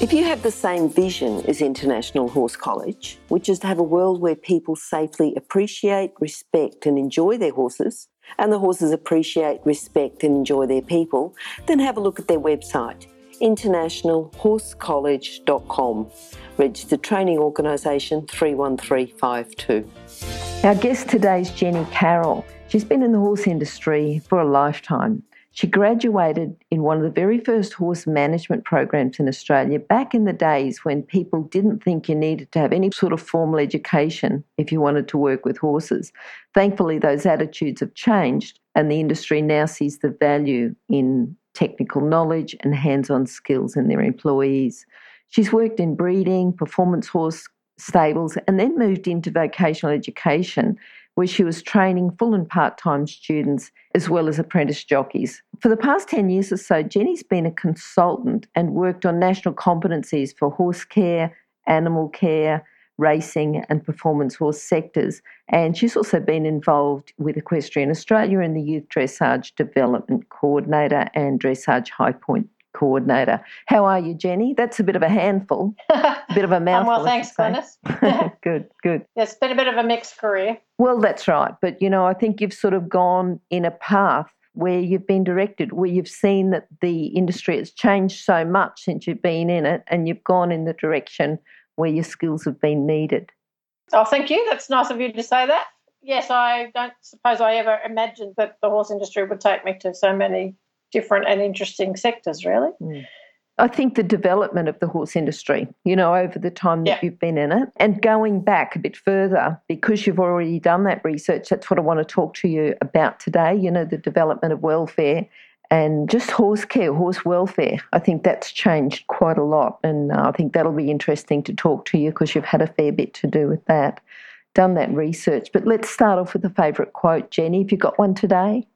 If you have the same vision as International Horse College, which is to have a world where people safely appreciate, respect, and enjoy their horses, and the horses appreciate, respect, and enjoy their people, then have a look at their website, internationalhorsecollege.com. Registered Training Organisation 31352. Our guest today is Jenny Carroll. She's been in the horse industry for a lifetime. She graduated in one of the very first horse management programs in Australia back in the days when people didn't think you needed to have any sort of formal education if you wanted to work with horses. Thankfully, those attitudes have changed, and the industry now sees the value in technical knowledge and hands on skills in their employees. She's worked in breeding, performance horse stables, and then moved into vocational education where she was training full and part time students as well as apprentice jockeys. For the past 10 years or so, Jenny's been a consultant and worked on national competencies for horse care, animal care, racing, and performance horse sectors. And she's also been involved with Equestrian Australia and the Youth Dressage Development Coordinator and Dressage High Point coordinator. How are you, Jenny? That's a bit of a handful, a bit of a mouthful. well, thanks, Glenys. good, good. It's been a bit of a mixed career. Well, that's right. But, you know, I think you've sort of gone in a path where you've been directed, where you've seen that the industry has changed so much since you've been in it, and you've gone in the direction where your skills have been needed. Oh, thank you. That's nice of you to say that. Yes, I don't suppose I ever imagined that the horse industry would take me to so many different and interesting sectors, really. Mm. I think the development of the horse industry, you know, over the time that yeah. you've been in it, and going back a bit further, because you've already done that research, that's what I want to talk to you about today, you know, the development of welfare and just horse care, horse welfare. I think that's changed quite a lot. And uh, I think that'll be interesting to talk to you because you've had a fair bit to do with that, done that research. But let's start off with a favourite quote, Jenny. Have you got one today?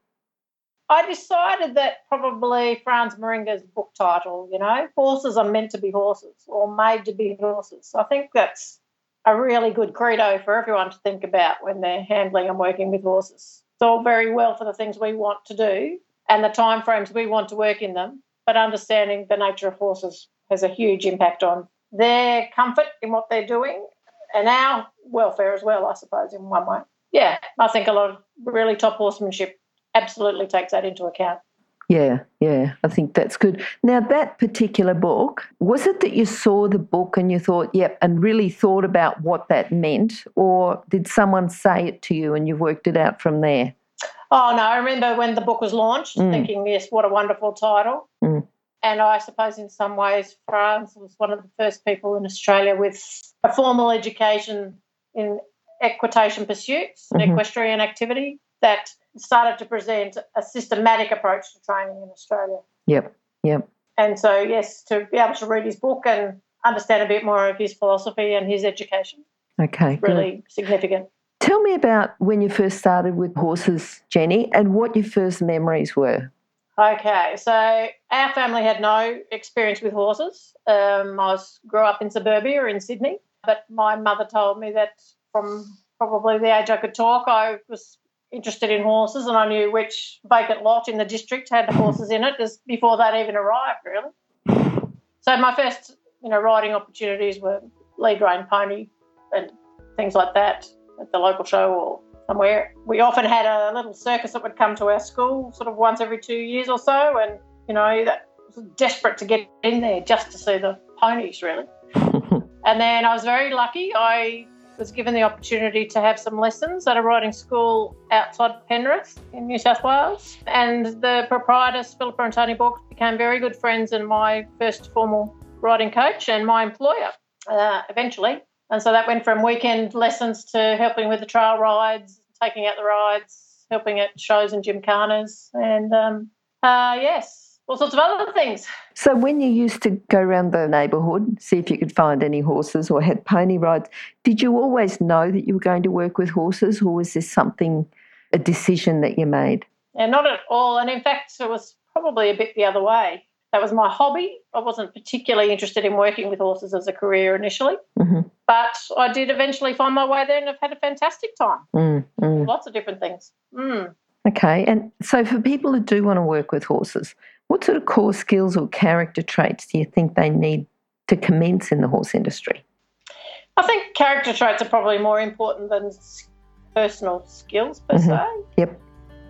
I decided that probably Franz Mairinger's book title, you know, horses are meant to be horses or made to be horses. I think that's a really good credo for everyone to think about when they're handling and working with horses. It's all very well for the things we want to do and the time frames we want to work in them, but understanding the nature of horses has a huge impact on their comfort in what they're doing and our welfare as well, I suppose, in one way. Yeah, I think a lot of really top horsemanship absolutely takes that into account. Yeah, yeah, I think that's good. Now, that particular book, was it that you saw the book and you thought, yep, and really thought about what that meant? Or did someone say it to you and you worked it out from there? Oh, no, I remember when the book was launched mm. thinking, yes, what a wonderful title. Mm. And I suppose in some ways, Franz was one of the first people in Australia with a formal education in equitation pursuits and mm-hmm. equestrian activity that started to present a systematic approach to training in Australia. Yep, yep. And so, yes, to be able to read his book and understand a bit more of his philosophy and his education. Okay, really good. significant. Tell me about when you first started with horses, Jenny, and what your first memories were. Okay, so our family had no experience with horses. Um, I was, grew up in suburbia in Sydney, but my mother told me that from probably the age I could talk, I was interested in horses, and I knew which vacant lot in the district had horses in it just before that even arrived, really. So my first, you know, riding opportunities were lead rein pony and things like that at the local show or somewhere. We often had a little circus that would come to our school sort of once every two years or so, and you know that was desperate to get in there just to see the ponies, really. and then I was very lucky. I was given the opportunity to have some lessons at a riding school outside Penrith in New South Wales. And the proprietors, Philippa and Tony Bork, became very good friends and my first formal riding coach and my employer uh, eventually. And so that went from weekend lessons to helping with the trail rides, taking out the rides, helping at shows and gymkhanas. And um, uh, yes, all sorts of other things. So, when you used to go around the neighbourhood, see if you could find any horses or had pony rides, did you always know that you were going to work with horses, or was this something, a decision that you made? Yeah, not at all. And in fact, it was probably a bit the other way. That was my hobby. I wasn't particularly interested in working with horses as a career initially, mm-hmm. but I did eventually find my way there and I've had a fantastic time. Mm, mm. Lots of different things. Mm. Okay. And so, for people who do want to work with horses, what sort of core skills or character traits do you think they need to commence in the horse industry? I think character traits are probably more important than personal skills per Mhm. se. Yep.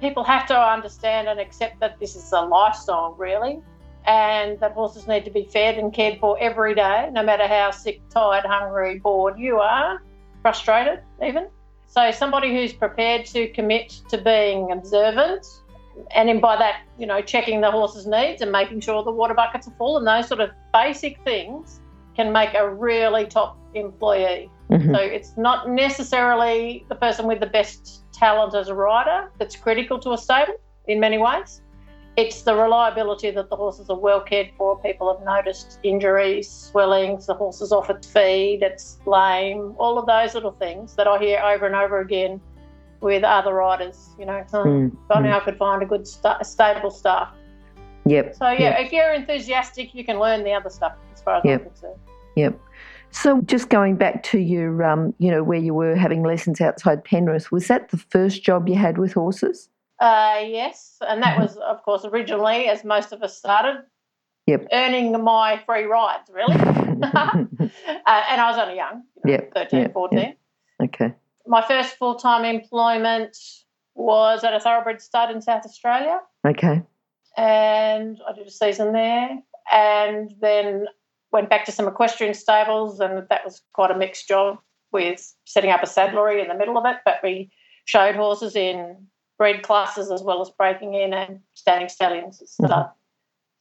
People have to understand and accept that this is a lifestyle, really, and that horses need to be fed and cared for every day, no matter how sick, tired, hungry, bored you are, frustrated even. So, somebody who's prepared to commit to being observant, and then by that, you know, checking the horse's needs and making sure the water buckets are full and those sort of basic things can make a really top employee. Mhm. So it's not necessarily the person with the best talent as a rider that's critical to a stable in many ways. It's the reliability that the horses are well cared for. People have noticed injuries, swellings, the horse is offered feed, it's lame, all of those little things that I hear over and over again with other riders. You know, oh, Mm, if only I could find a good sta- stable staff. Yep. So yeah, Yep. if you're enthusiastic, you can learn the other stuff as far as Yep. I'm concerned. Yep. So, just going back to your, um, you know, where you were having lessons outside Penrith, was that the first job you had with horses? Uh, yes, and that Mhm. was, of course, originally, as most of us started, Yep. earning my free rides, really. uh, and I was only young, you know, Yep, 13, yep, 14. okay. My first full time employment was at a thoroughbred stud in South Australia, Okay. and I did a season there, and then went back to some equestrian stables, and that was quite a mixed job with setting up a saddlery in the middle of it, but we showed horses in breed classes as well as breaking in and standing stallions and stuff.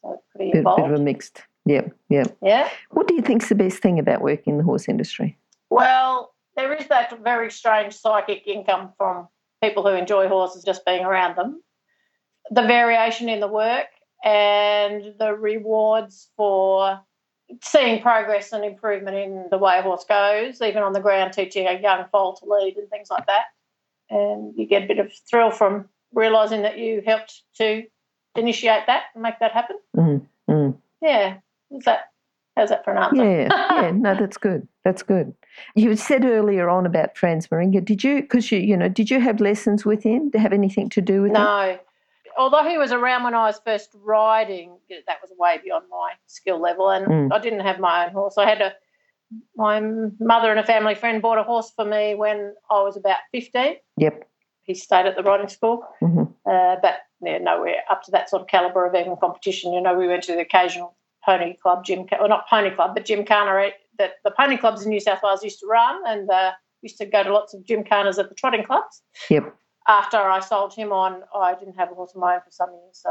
So it's pretty Bit, bit involved. of a mixed. Yep. Yep. yeah. What do you think's the best thing about working in the horse industry? Well, there is that very strange psychic income from people who enjoy horses just being around them. The variation in the work and the rewards for seeing progress and improvement in the way a horse goes, even on the ground, teaching a young foal to lead and things like that. And you get a bit of thrill from realising that you helped to initiate that and make that happen. Mm, mm. Yeah. Is that how's that for an answer? Yeah, yeah, no, that's good. That's good. You said earlier on about Franz Mairinger. Did you, because you, you know, did you have lessons with him? To have anything to do with him? No. Although he was around when I was first riding, that was way beyond my skill level, and Mm. I didn't have my own horse. I had a my mother and a family friend bought a horse for me when I was about fifteen. Yep. He stayed at the riding school, hmm uh, but yeah, nowhere up to that sort of calibre of even competition. You know, we went to the occasional pony club, gym, well not pony club, but gymkhana that the pony clubs in New South Wales used to run, and uh, used to go to lots of gymkhanas at the trotting clubs. Yep. After I sold him on, I didn't have a horse of my own for some years. So,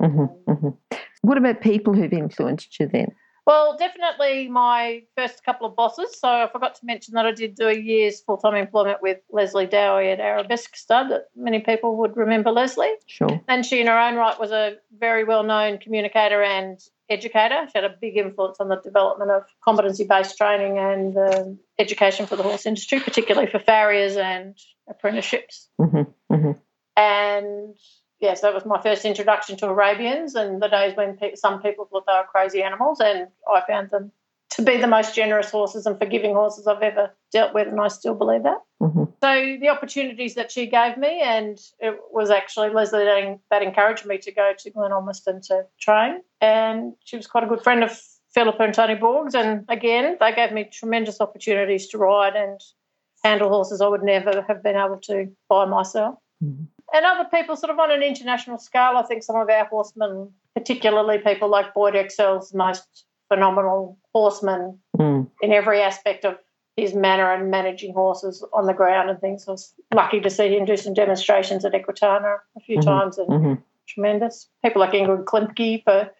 hmm hmm What about people who've influenced you then? Well, definitely my first couple of bosses. So I forgot to mention that I did do a year's full time employment with Leslie Dowie at Arabesque Stud. That many people would remember Leslie. Sure. And she, in her own right, was a very well known communicator and educator. She had a big influence on the development of competency based training and um, education for the horse industry, particularly for farriers and apprenticeships. hmm hmm And yes, that was my first introduction to Arabians and the days when pe- some people thought they were crazy animals, and I found them to be the most generous horses and forgiving horses I've ever dealt with, and I still believe that. hmm So the opportunities that she gave me, and it was actually Leslie that, that encouraged me to go to Glenormiston to train, and she was quite a good friend of Philippa and Tony Borgs, and again they gave me tremendous opportunities to ride and handle horses I would never have been able to by myself. Mhm. And other people, sort of on an international scale, I think some of our horsemen, particularly people like Boyd Exell's most phenomenal horseman Mm. in every aspect of his manner and managing horses on the ground and things. I was lucky to see him do some demonstrations at Equitana a few Mhm. times and hmm tremendous. People like Ingrid Klimke for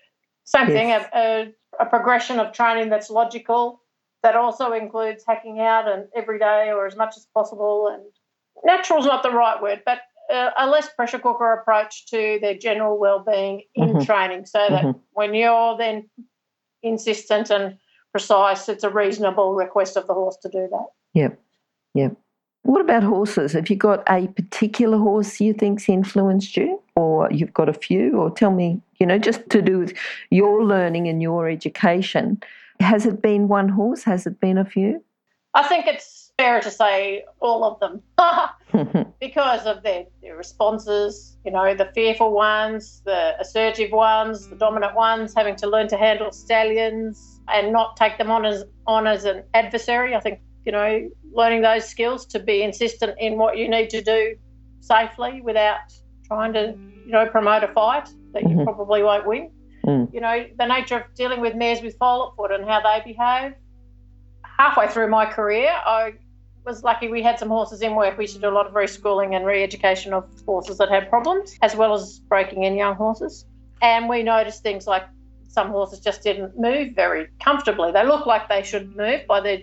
same thing, a, a, a progression of training that's logical, that also includes hacking out and every day or as much as possible. And natural is not the right word, but a, a less pressure cooker approach to their general well-being in mm-hmm. training, so that mm-hmm. when you're then insistent and precise, it's a reasonable request of the horse to do that. Yep, yep. What about horses? Have you got a particular horse you think's influenced you, or you've got a few? Or tell me, you know, just to do with your learning and your education. Has it been one horse? Has it been a few? I think it's fair to say all of them because of their, their responses, you know, the fearful ones, the assertive ones, the dominant ones, having to learn to handle stallions and not take them on as on as an adversary. I think you know, learning those skills to be insistent in what you need to do safely without trying to, you know, promote a fight that mm-hmm. you probably won't win. Mm. You know, the nature of dealing with mares with foal foot and how they behave. Halfway through my career, I was lucky we had some horses in work. We used to do a lot of reschooling and re education of horses that had problems, as well as breaking in young horses. And we noticed things like some horses just didn't move very comfortably. They looked like they should move by their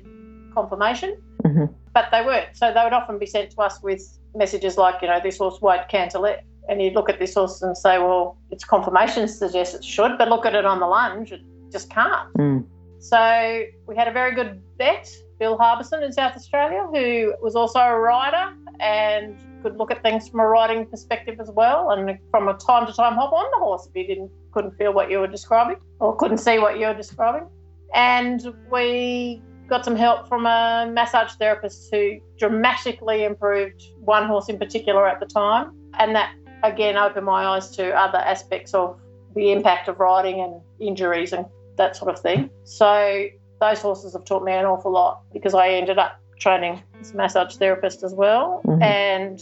conformation, mm-hmm. but they weren't. So they would often be sent to us with messages like, you know, this horse won't canter left. And you'd look at this horse and say, well, its conformation suggests it should, but look at it on the lunge, it just can't. Mm. So we had a very good vet, Bill Harbison in South Australia, who was also a rider and could look at things from a riding perspective as well, and from a time to time hop on the horse if he didn't couldn't feel what you were describing or couldn't see what you were describing. And we got some help from a massage therapist who dramatically improved one horse in particular at the time. And that again opened my eyes to other aspects of the impact of riding and injuries and that sort of thing. So those horses have taught me an awful lot because I ended up training as a massage therapist as well. Mm-hmm. And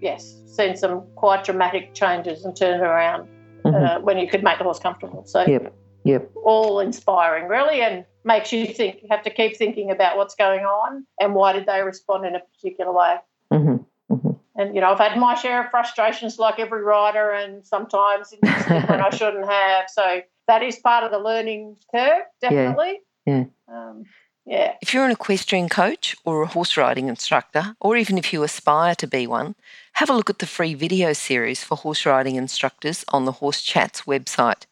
yes, seen some quite dramatic changes and turned around mm-hmm. uh, when you could make the horse comfortable. So yep. Yep. all inspiring really and makes you think you have to keep thinking about what's going on and why did they respond in a particular way. Mm-hmm. Mm-hmm. And you know, I've had my share of frustrations, like every rider, and sometimes when I shouldn't have. So that is part of the learning curve, definitely. Yeah. yeah. Um, yeah. If you're an equestrian coach or a horse riding instructor, or even if you aspire to be one, have a look at the free video series for horse riding instructors on the Horse Chats website.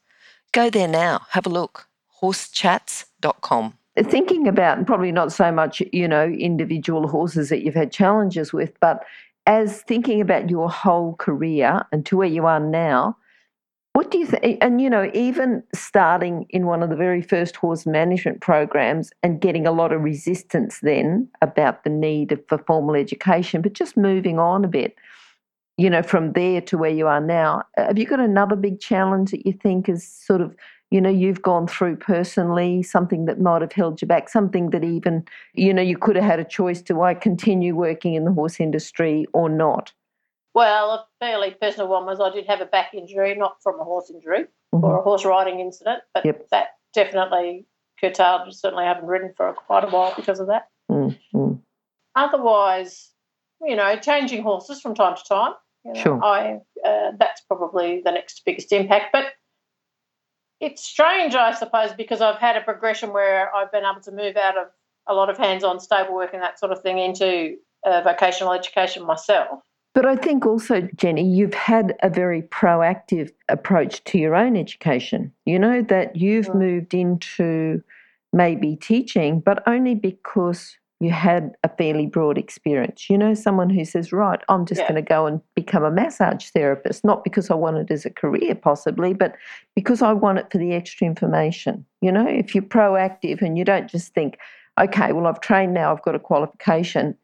Go there now, have a look. Horsechats com. Thinking about probably not so much, you know, individual horses that you've had challenges with, but as thinking about your whole career and to where you are now, what do you think? And, you know, even starting in one of the very first horse management programs and getting a lot of resistance then about the need for formal education, but just moving on a bit, you know, from there to where you are now, have you got another big challenge that you think is sort of you know you've gone through personally something that might have held you back something that even you know you could have had a choice to i continue working in the horse industry or not well a fairly personal one was i did have a back injury not from a horse injury mm-hmm. or a horse riding incident but yep. that definitely curtailed certainly haven't ridden for quite a while because of that mm-hmm. otherwise you know changing horses from time to time you know, sure. I uh, that's probably the next biggest impact. But it's strange, I suppose, because I've had a progression where I've been able to move out of a lot of hands-on stable work and that sort of thing into uh, vocational education myself. But I think also, Jenny, you've had a very proactive approach to your own education. You know, that you've moved into maybe teaching, but only because you had a fairly broad experience. You know, someone who says, right, I'm just yeah. going to go and become a massage therapist, not because I want it as a career, possibly, but because I want it for the extra information. You know, if you're proactive and you don't just think, okay, well, I've trained now, I've got a qualification,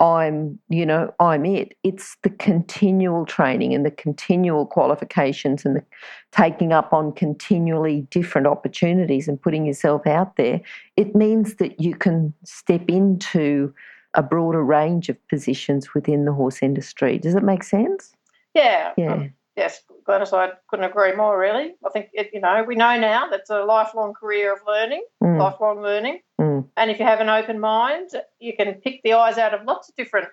I'm, you know, I'm it. It's the continual training and the continual qualifications and the taking up on continually different opportunities and putting yourself out there. It means that you can step into a broader range of positions within the horse industry. Does it make sense? Yeah. Yeah. Um, yes, Glenys, I couldn't agree more, really. I think, it, you know, we know now that's a lifelong career of learning, mm. lifelong learning. Mm. And if you have an open mind, you can pick the eyes out of lots of different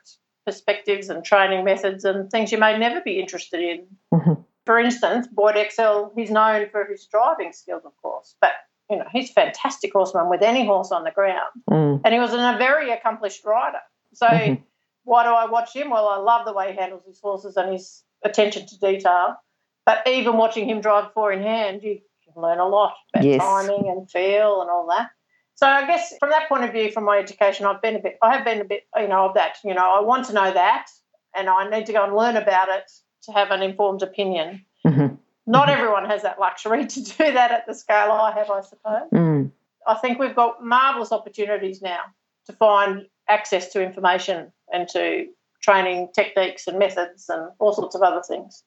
perspectives and training methods and things you may never be interested in. Mm-hmm. For instance, Boyd Exell, he's known for his driving skills, of course, but you know, he's a fantastic horseman with any horse on the ground. Mm. And he was a very accomplished rider. So mm-hmm. why do I watch him? Well, I love the way he handles his horses and his attention to detail. But even watching him drive four in hand, you can learn a lot about yes. timing and feel and all that. So I guess from that point of view, from my education, I've been a bit, I have been a bit, you know, of that. You know, I want to know that, and I need to go and learn about it to have an informed opinion. Mm-hmm. Not mm-hmm. everyone has that luxury to do that at the scale I have, I suppose. Mm. I think we've got marvellous opportunities now to find access to information and to training techniques and methods and all sorts of other things.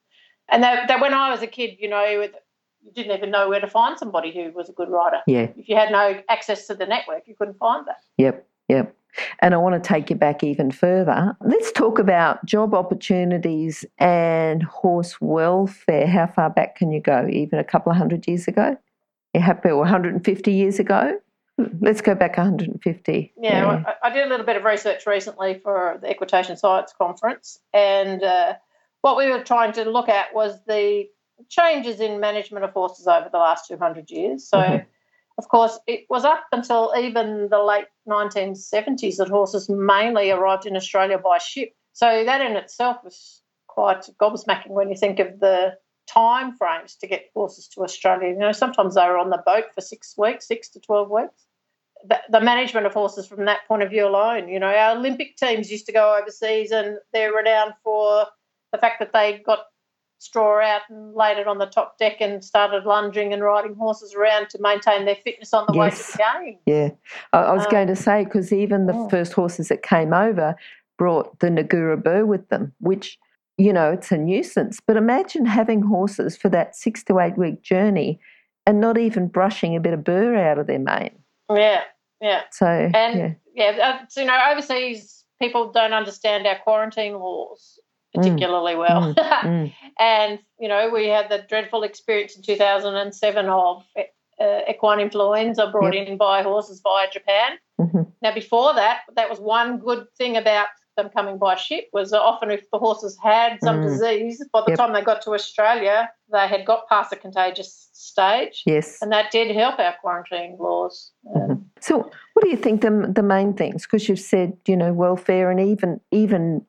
And that, that when I was a kid, you know, you didn't even know where to find somebody who was a good rider. Yeah. If you had no access to the network, you couldn't find that. Yep, yep. And I want to take you back even further. Let's talk about job opportunities and horse welfare. How far back can you go? Even a couple of hundred years ago? Happy or 150 years ago? Let's go back 150. Yeah, yeah. Well, I, did a little bit of research recently for the Equitation Science Conference, and uh, what we were trying to look at was the changes in management of horses over the last 200 years. So, mm-hmm. of course, it was up until even the late 1970s that horses mainly arrived in Australia by ship. So, that in itself was quite gobsmacking when you think of the time frames to get horses to Australia. You know, sometimes they were on the boat for six weeks, six to 12 weeks. The, the management of horses from that point of view alone, you know, our Olympic teams used to go overseas and they're renowned for the fact that they got straw out and laid it on the top deck and started lunging and riding horses around to maintain their fitness on the yes. way to the game. Yeah, I, I was um, going to say because even the yeah. first horses that came over brought the Noogoora burr with them, which you know, it's a nuisance. But imagine having horses for that six to eight week journey and not even brushing a bit of burr out of their mane. Yeah, yeah. So, and yeah, yeah uh, so, you know, overseas people don't understand our quarantine laws. Particularly mm. well. Mm. mm. and, you know, we had the dreadful experience in 2007 of uh, equine influenza brought yep. in by horses via Japan. Mm-hmm. Now, before that, that was one good thing about them coming by ship was often if the horses had some mm. disease, by the yep. time they got to Australia, they had got past the contagious stage. Yes. And that did help our quarantine laws. Mm-hmm. So, what do you think the, the main things? Because you've said, you know, welfare and even even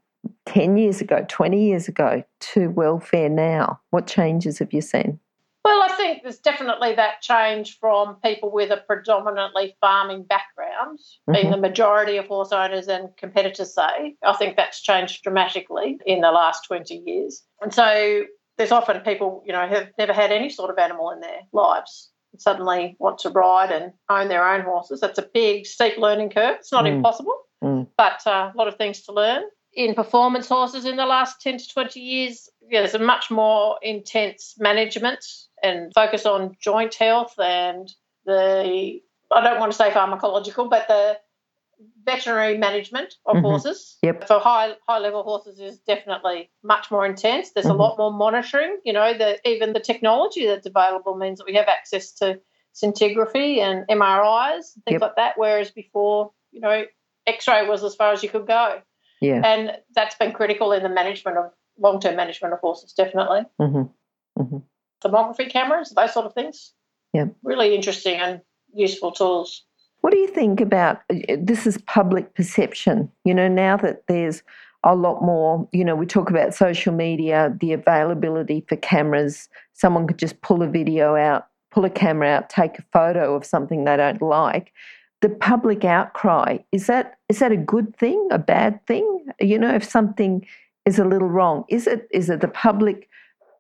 10 years ago, 20 years ago to welfare now, what changes have you seen? Well, I think there's definitely that change from people with a predominantly farming background, mm-hmm. being the majority of horse owners and competitors say. I think that's changed dramatically in the last 20 years. And so there's often people, you know, have never had any sort of animal in their lives suddenly want to ride and own their own horses. That's a big, steep learning curve. It's not mm. impossible, mm. but uh, a lot of things to learn in performance horses in the last 10 to 20 years, there's a much more intense management and focus on joint health and the, I don't want to say pharmacological, but the veterinary management of mm-hmm. horses yep. for high high level horses is definitely much more intense. There's mm-hmm. a lot more monitoring. You know, the, even the technology that's available means that we have access to scintigraphy and MRIs, things yep. like that. Whereas before, you know, X-ray was as far as you could go. Yeah. And that's been critical in the management of long term management of horses, definitely. Mm-hmm. Mm-hmm. Thermography cameras, those sort of things. Yeah. Really interesting and useful tools. What do you think about this? Is public perception? You know, now that there's a lot more, you know, we talk about social media, the availability for cameras. Someone could just pull a video out, pull a camera out, take a photo of something they don't like the public outcry is that is that a good thing a bad thing? You know if something is a little wrong is it is it the public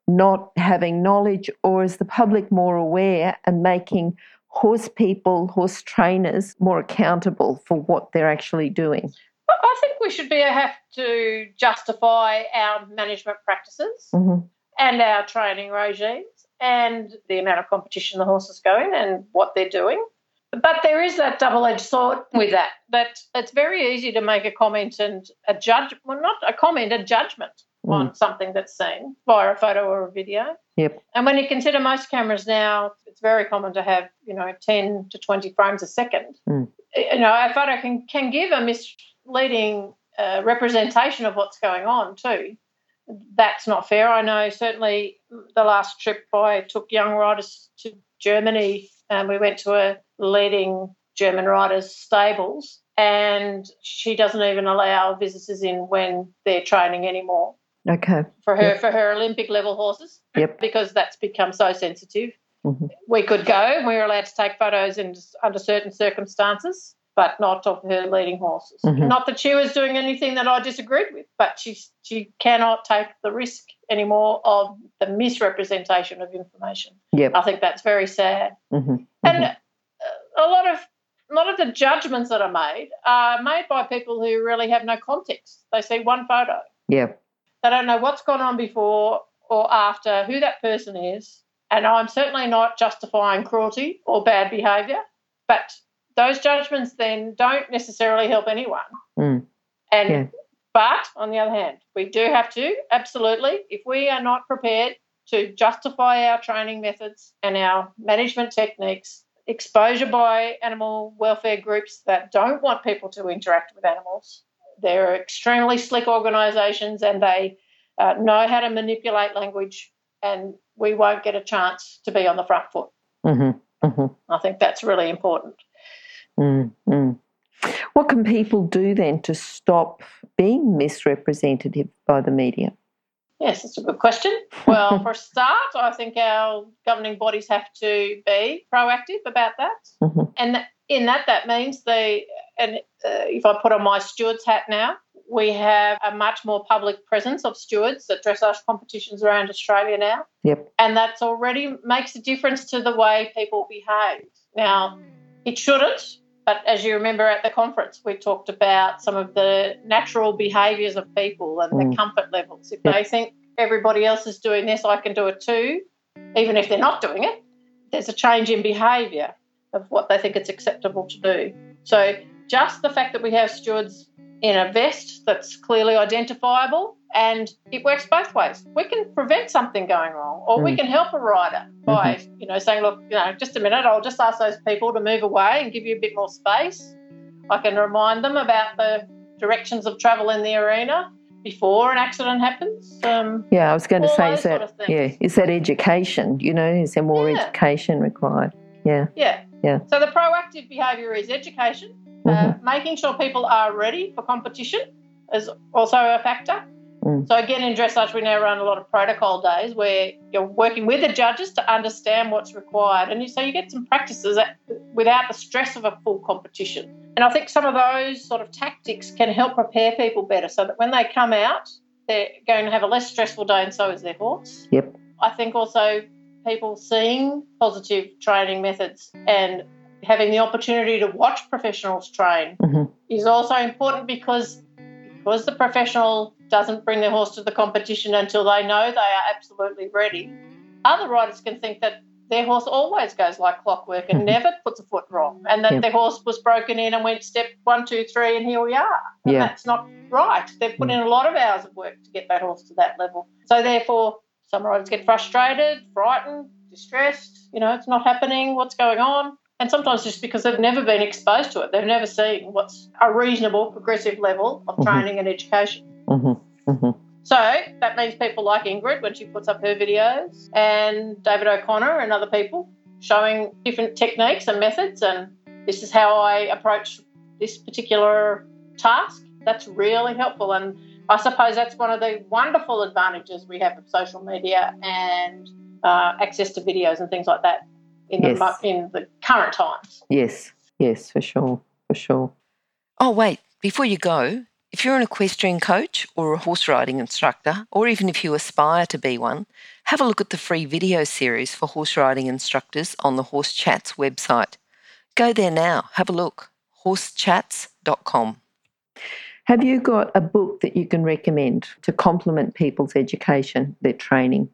not having knowledge or is the public more aware and making horse people horse trainers more accountable for what they're actually doing? I think we should be have to justify our management practices mm-hmm. and our training regimes and the amount of competition the horses go in and what they're doing but there is that double edged sword with that, that it's very easy to make a comment and a judge, well, not a comment, a judgment mm. on something that's seen via a photo or a video. Yep. And when you consider most cameras now, it's very common to have, you know, 10 to 20 frames a second. Mm. You know, a photo can, can give a misleading uh, representation of what's going on too. That's not fair. I know certainly the last trip I took young riders to Germany and we went to a leading German riders' stables. and she doesn't even allow visitors in when they're training anymore. Okay. For her, Yep. for her Olympic level horses, Yep. because that's become so sensitive. Mhm. We could go, and we were allowed to take photos in, under certain circumstances, but not of her leading horses. Mhm. Not that she was doing anything that I disagreed with, but she she cannot take the risk anymore of the misrepresentation of information. Yep. I think that's very sad. hmm And uh, a lot of a lot of the judgments that are made are made by people who really have no context. They see one photo. Yeah. They don't know what's gone on before or after, who that person is. And I'm certainly not justifying cruelty or bad behaviour, but those judgments then don't necessarily help anyone. Mm. And Yeah. but on the other hand, we do have to absolutely, if we are not prepared to justify our training methods and our management techniques, exposure by animal welfare groups that don't want people to interact with animals. They're extremely slick organisations and they uh, know how to manipulate language, and we won't get a chance to be on the front foot. hmm hmm I think that's really important. mm mm. What can people do then to stop being misrepresented by the media? Yes, that's a good question. Well, for a start, I think our governing bodies have to be proactive about that. Mhm. And in that, that means they, and uh, if I put on my steward's hat now, we have a much more public presence of stewards at dressage competitions around Australia now. Yep. And that's already makes a difference to the way people behave. Now, it shouldn't, but as you remember at the conference, we talked about some of the natural behaviours of people and the Mm. comfort levels. If Yep. they think everybody else is doing this, I can do it too, even if they're not doing it, there's a change in behaviour of what they think it's acceptable to do. So just the fact that we have stewards in a vest that's clearly identifiable and it works both ways. We can prevent something going wrong or we Mm. can help a rider by, you know, saying, look, you know, just a minute, I'll just ask those people to move away and give you a bit more space. I can remind them about the directions of travel in the arena before an accident happens. Um, Yeah, I was going to say, is that sort of yeah, is that education? You know, is there more Yeah. education required? Yeah, Yeah. Yeah. So the proactive behaviour is education, uh, making sure people are ready for competition is also a factor. Mm. So again, in dressage, we now run a lot of protocol days where you're working with the judges to understand what's required, and you, so you get some practices without the stress of a full competition. And I think some of those sort of tactics can help prepare people better, so that when they come out, they're going to have a less stressful day, and so is their horse. Yep. I think also people seeing positive training methods and having the opportunity to watch professionals train Mhm. is also important because because the professional doesn't bring their horse to the competition until they know they are absolutely ready. Other riders can think that their horse always goes like clockwork and Mhm. never puts a foot wrong, and that Yep. their horse was broken in and went step one, two, three, and here we are. And Yeah. that's not right. They've put in a lot of hours of work to get that horse to that level. So therefore, some riders get frustrated, frightened, distressed. You know, it's not happening. What's going on? And sometimes just because they've never been exposed to it, they've never seen what's a reasonable progressive level of Mhm. training and education. hmm hmm So that means people like Ingrid when she puts up her videos, and David O'Connor and other people showing different techniques and methods. And this is how I approach this particular task. That's really helpful. And I suppose that's one of the wonderful advantages we have of social media and uh, access to videos and things like that in, Yes. the, in the current times. Yes, yes, for sure, for sure. Oh, wait, before you go, if you're an equestrian coach or a horse riding instructor, or even if you aspire to be one, have a look at the free video series for horse riding instructors on the Horse Chats website. Go there now, have a look. horsechats.com. Have you got a book that you can recommend to complement people's education, their training?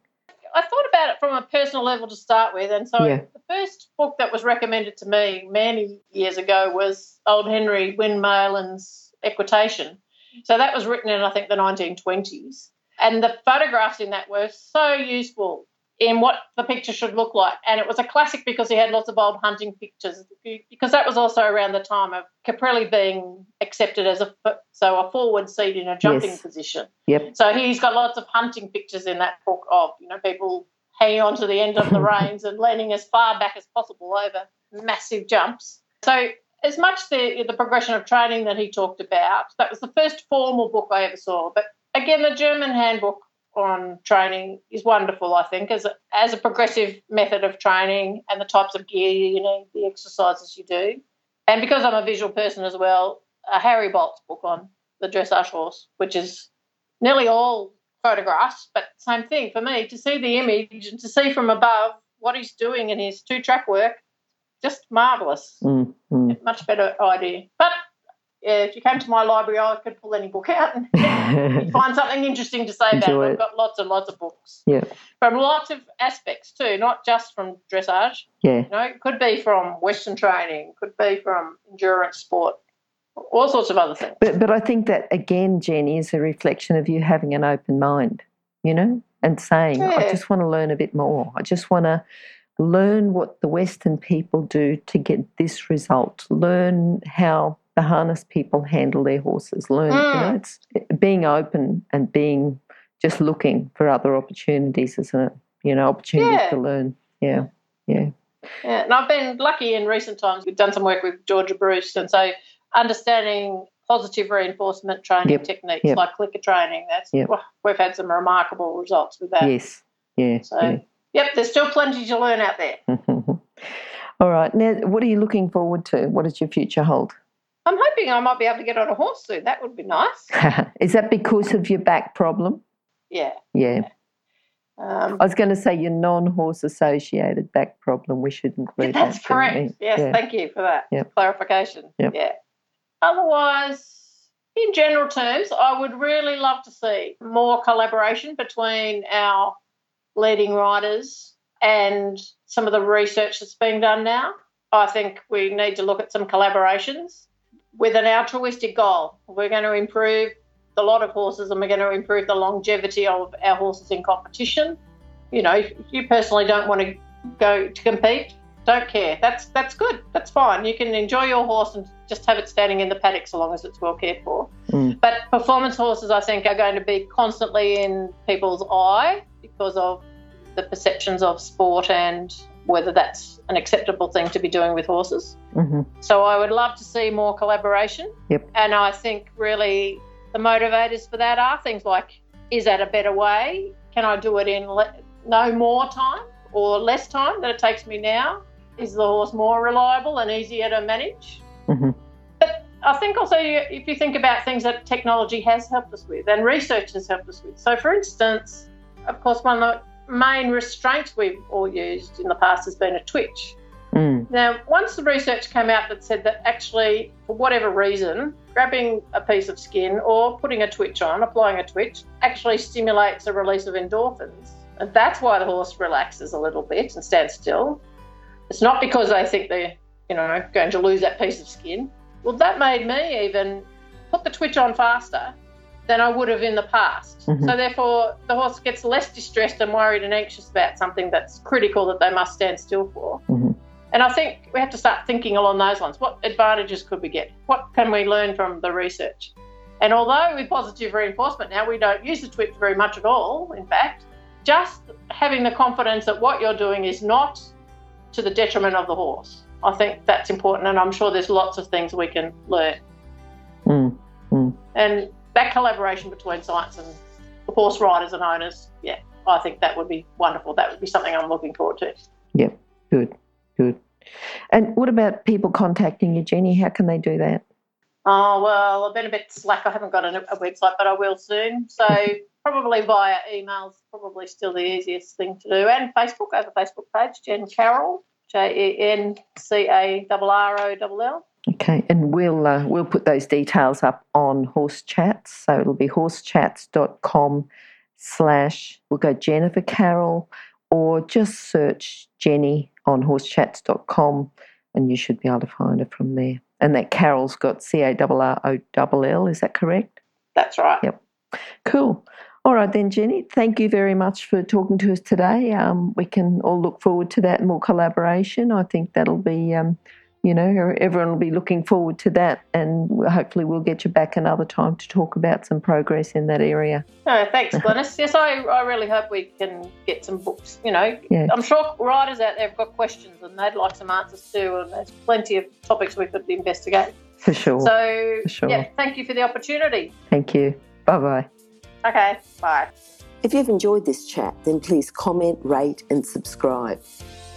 I thought about it from a personal level to start with, and so Yeah. the first book that was recommended to me many years ago was Old Henry Wynmalen's Equitation. So that was written in I think the 1920s, and the photographs in that were so useful in what the picture should look like. And it was a classic because he had lots of old hunting pictures, because that was also around the time of Caprilli being accepted as a so a forward seat in a jumping Yes. position. Yep. So he's got lots of hunting pictures in that book of you know people hanging on to the end of the reins and leaning as far back as possible over massive jumps. So as much the the progression of training that he talked about. That was the first formal book I ever saw. But again, the German handbook on training is wonderful. I think as a, as a progressive method of training and the types of gear you need, the exercises you do, and because I'm a visual person as well, a Harry Boldt's book on the dressage horse, which is nearly all photographs, but same thing for me to see the image and to see from above what he's doing in his two track work just marvelous. Mm, mm. Much better idea. But yeah, if you came to my library, I could pull any book out and find something interesting to say about Enjoy it. it. I've got lots and lots of books Yeah, from lots of aspects too, not just from dressage. yeah, You know, it could be from Western training, could be from endurance sport, all sorts of other things. but but I think that again, Jenny, is a reflection of you having an open mind, you know, and saying, I just want to learn a bit more. I just want to learn what the Western people do to get this result. Learn how the harness people handle their horses. Learn, you know, Mm. it's being open and being just looking for other opportunities, isn't it? You know, opportunities Yeah. to learn. Yeah, yeah. Yeah, and I've been lucky in recent times. We've done some work with Georgia Bruce, and so understanding positive reinforcement training Yep, techniques yep. like clicker training. That's Yep. well, we've had some remarkable results with that. Yes. Yeah. So, yep, there's still plenty to learn out there. All right. Now, what are you looking forward to? What does your future hold? I'm hoping I might be able to get on a horse soon. That would be nice. Is that because of your back problem? Yeah. Yeah. Um, I was going to say your non horse associated back problem. We should include that's that. correct. Yes, Yeah. thank you for that Yep. clarification. Yep. Yeah. Otherwise, in general terms, I would really love to see more collaboration between our leading riders and some of the research that's being done now. I think we need to look at some collaborations with an altruistic goal. We're going to improve the lot of horses and we're going to improve the longevity of our horses in competition. You know, if you personally don't want to go to compete, don't care. That's that's good. That's fine. You can enjoy your horse and just have it standing in the paddock so long as it's well cared for. Mm. But performance horses, I think, are going to be constantly in people's eye because of the perceptions of sport and whether that's an acceptable thing to be doing with horses. Mhm. So I would love to see more collaboration. Yep. And I think really the motivators for that are things like is that a better way? Can I do it in le- no more time or less time than it takes me now? Is the horse more reliable and easier to manage? Mhm. But I think also if you think about things that technology has helped us with and research has helped us with. So, for instance, of course, one of the main restraints we've all used in the past has been a twitch. Mm. Now, once the research came out that said that actually, for whatever reason, grabbing a piece of skin or putting a twitch on, applying a twitch, actually stimulates a release of endorphins. And that's why the horse relaxes a little bit and stands still. It's not because they think they're, you know, going to lose that piece of skin. Well, that made me even put the twitch on faster than I would have in the past. Mhm. So therefore, the horse gets less distressed and worried and anxious about something that's critical that they must stand still for. Mhm. And I think we have to start thinking along those lines. What advantages could we get? What can we learn from the research? And although with positive reinforcement now we don't use the twitch very much at all, in fact, just having the confidence that what you're doing is not to the detriment of the horse. I think that's important, and I'm sure there's lots of things we can learn. Mm. Mm. And that collaboration between science and the horse riders and owners, yeah, I think that would be wonderful. That would be something I'm looking forward to. Yep. Good. Good. And what about people contacting you, Jenny? How can they do that? Oh, well, I've been a bit slack. I haven't got a, website, but I will soon. So probably via emails, probably still the easiest thing to do. And Facebook, I have a Facebook page, Jen Carroll, J E N C A R R O L L. Okay, and we'll uh, we'll put those details up on Horse Chats. So it'll be horsechats.com slash we'll go Jennifer Carroll or just search Jenny on horsechats.com and you should be able to find her from there. And that Carroll's got C A R R O L L, is that correct? That's right. Yep. Cool. All right then, Jenny. Thank you very much for talking to us today. Um, we can all look forward to that more collaboration. I think that'll be um, you know, everyone will be looking forward to that, and hopefully we'll get you back another time to talk about some progress in that area. Oh, thanks, Glenys. yes, I, I really hope we can get some books. You know, yeah. I'm sure writers out there have got questions and they'd like some answers too, and there's plenty of topics we could investigate. For sure. So, For sure. yeah, thank you for the opportunity. Thank you. Bye bye. Okay, bye. If you've enjoyed this chat, then please comment, rate, and subscribe.